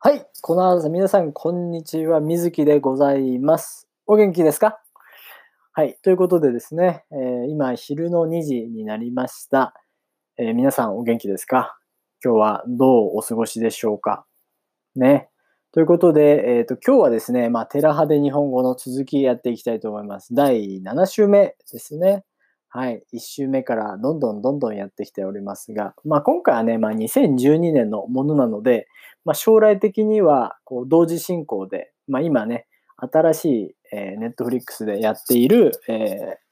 はい。この朝、皆さん、こんにちは。みずきでございます。お元気ですか？はい。ということでですね、えー、今、昼の2時になりました、えー、皆さん、お元気ですか？今日はどうお過ごしでしょうか？ね。ということで、えっ、ー、と、今日はですね、まあ、テラハで日本語の続きやっていきたいと思います。第7週目ですね。はい。1週目からどんどんどんどんやってきておりますが、まあ今回はね、まあ2012年のものなので、まあ将来的にはこう同時進行で、まあ今ね、新しい、えー、ネットフリックスでやっている、えー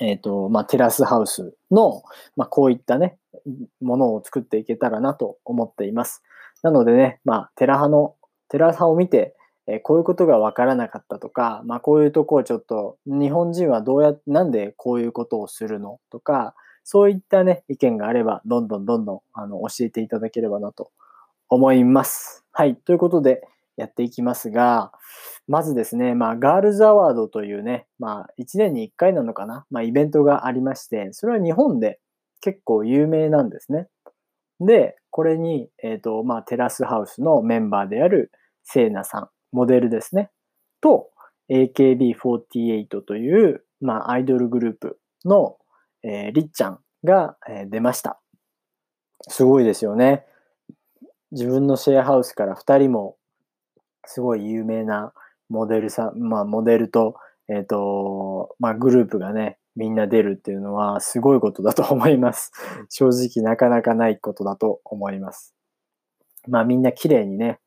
えーとまあ、テラスハウスの、まあ、こういったね、ものを作っていけたらなと思っています。なのでね、まあ、テラハの、テラハを見て、えこういうことが分からなかったとか、まあ、こういうとこをちょっと日本人はどうやってなんでこういうことをするのとかそういったね意見があればどんどんどんどんあの教えていただければなと思います。はい。ということでやっていきますが、まずですね、まあ、ガールズアワードというね、まあ、1年に1回なのかな、まあ、イベントがありまして、それは日本で結構有名なんですね。で、これに、えっ、ー、と、まあ、テラスハウスのメンバーであるセイナさん、モデルですね。と、AKB48 という、まあ、アイドルグループの、えー、りっちゃんが、えー、出ました。すごいですよね。自分のシェアハウスから2人も、すごい有名なモデルさん、まあ、モデルと、えっ、ー、と、まあ、グループがね、みんな出るっていうのはすごいことだと思います。正直なかなかないことだと思います。まあみんな綺麗にね、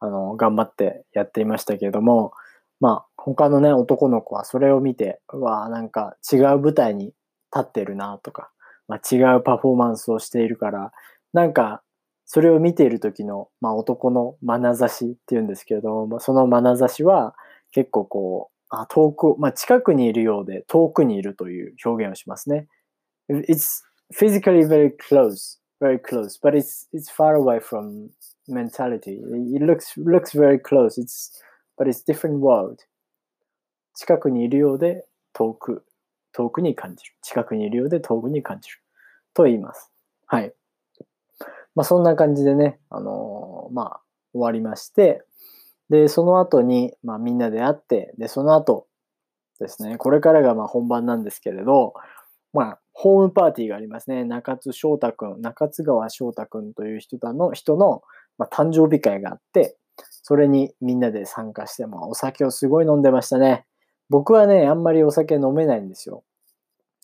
あの、頑張ってやっていましたけれども、まあ、他のね、男の子はそれを見て、うわなんか違う舞台に立ってるなとか、まあ、違うパフォーマンスをしているから、なんか、それを見ている時の、まあ、男の眼差しっていうんですけれども、まあその眼差しは結構こう、あ遠く、まあ、近くにいるようで遠くにいるという表現をしますね。It's physically very close, very close, but it's, it's far away from mentality. It looks looks very close. It's but it's different world. 近くにいるようで遠く遠くに感じる。近くにいるようで遠くに感じる。と言います。はい。まあそんな感じでね、あのー、まあ終わりまして、で、その後に、まあみんなで会って、で、その後ですね、これからがまあ本番なんですけれど、まあ、ホームパーティーがありますね。中津翔太くん、中津川翔太くんという人の、人の、まあ、誕生日会があって、それにみんなで参加して、まあ、お酒をすごい飲んでましたね。僕はね、あんまりお酒飲めないんですよ。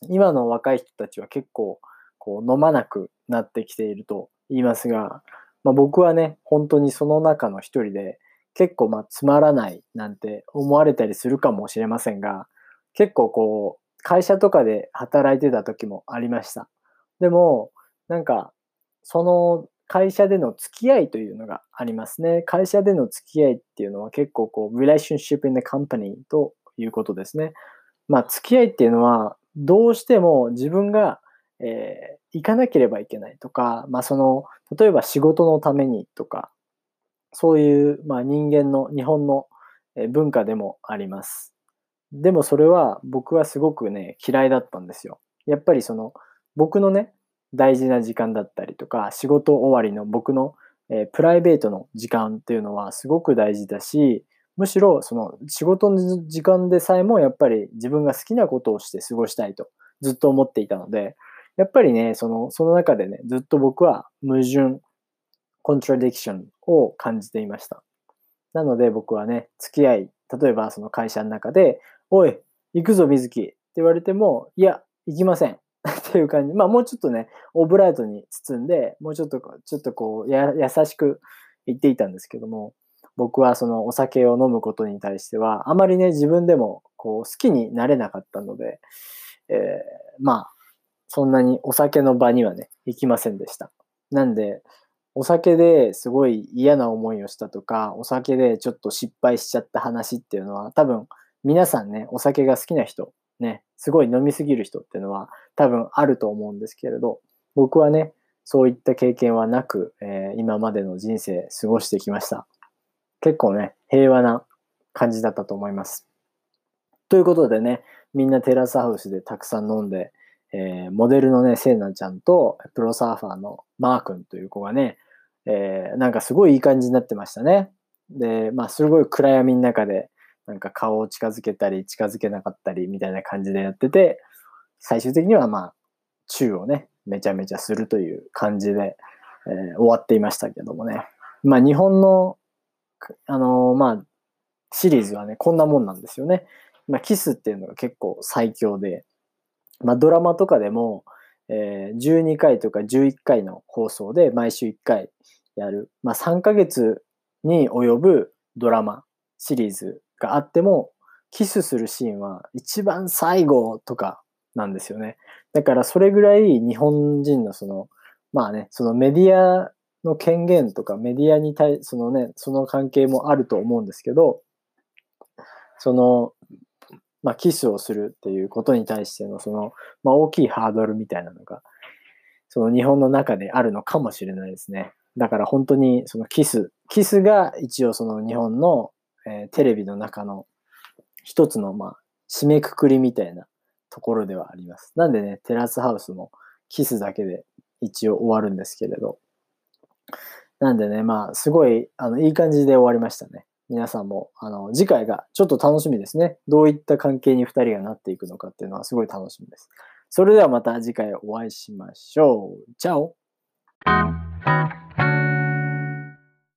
今の若い人たちは結構、こう、飲まなくなってきていると言いますが、まあ、僕はね、本当にその中の一人で、結構まあつまらないなんて思われたりするかもしれませんが、結構こう、会社とかで働いてた時もありました。でも、なんか、その会社での付き合いというのがありますね。会社での付き合いっていうのは結構こう、relationship in the company ということですね。まあ、付き合いっていうのは、どうしても自分が、えー、行かなければいけないとか、まあ、その、例えば仕事のためにとか、そういう、まあ、人間の、日本の文化でもあります。でもそれは僕はすごくね、嫌いだったんですよ。やっぱりその、僕のね、大事な時間だったりとか、仕事終わりの僕の、え、プライベートの時間っていうのはすごく大事だし、むしろその仕事の時間でさえもやっぱり自分が好きなことをして過ごしたいとずっと思っていたので、やっぱりね、その、その中でね、ずっと僕は矛盾、コントラディクションを感じていました。なので僕はね、付き合い、例えばその会社の中で、おい、行くぞ、水木って言われても、いや、行きません。っていう感じ。まあもうちょっとね、オブラートに包んで、もうちょっと、ちょっとこう、や、優しく言っていたんですけども、僕はそのお酒を飲むことに対しては、あまりね、自分でもこう、好きになれなかったので、えー、まあ、そんなにお酒の場にはね、行きませんでした。なんで、お酒ですごい嫌な思いをしたとか、お酒でちょっと失敗しちゃった話っていうのは、多分皆さんね、お酒が好きな人ね、すごい飲みすぎる人っていうのは多分あると思うんですけれど、僕はね、そういった経験はなく、えー、今までの人生過ごしてきました。結構ね、平和な感じだったと思います。ということでね、みんなテラスハウスでたくさん飲んで、えー、モデルのね、セイナちゃんとプロサーファーのマー君という子がね、えー、なんかすごいいい感じになってましたね。で、まあすごい暗闇の中で、なんか顔を近づけたり近づけなかったりみたいな感じでやってて、最終的にはまあ、チューをね、めちゃめちゃするという感じで、えー、終わっていましたけどもね。まあ日本の、あのー、まあ、シリーズはね、こんなもんなんですよね。まあ、キスっていうのが結構最強で、まあ、ドラマとかでも、えー、12回とか11回の放送で毎週1回やる、まあ、3ヶ月に及ぶドラマシリーズがあっても、キスするシーンは一番最後とかなんですよね。だからそれぐらい日本人のその、まあね、そのメディアの権限とかメディアに対、そのね、その関係もあると思うんですけど、その、まあ、キスをするっていうことに対してのその、まあ、大きいハードルみたいなのが、その日本の中であるのかもしれないですね。だから本当にそのキス、キスが一応その日本の、えー、テレビの中の一つのまあ締めくくりみたいなところではあります。なんでね、テラスハウスもキスだけで一応終わるんですけれど。なんでね、まあすごいあのいい感じで終わりましたね。皆さんも、あの、次回がちょっと楽しみですね。どういった関係に2人がなっていくのかっていうのはすごい楽しみです。それではまた次回お会いしましょう。チャオ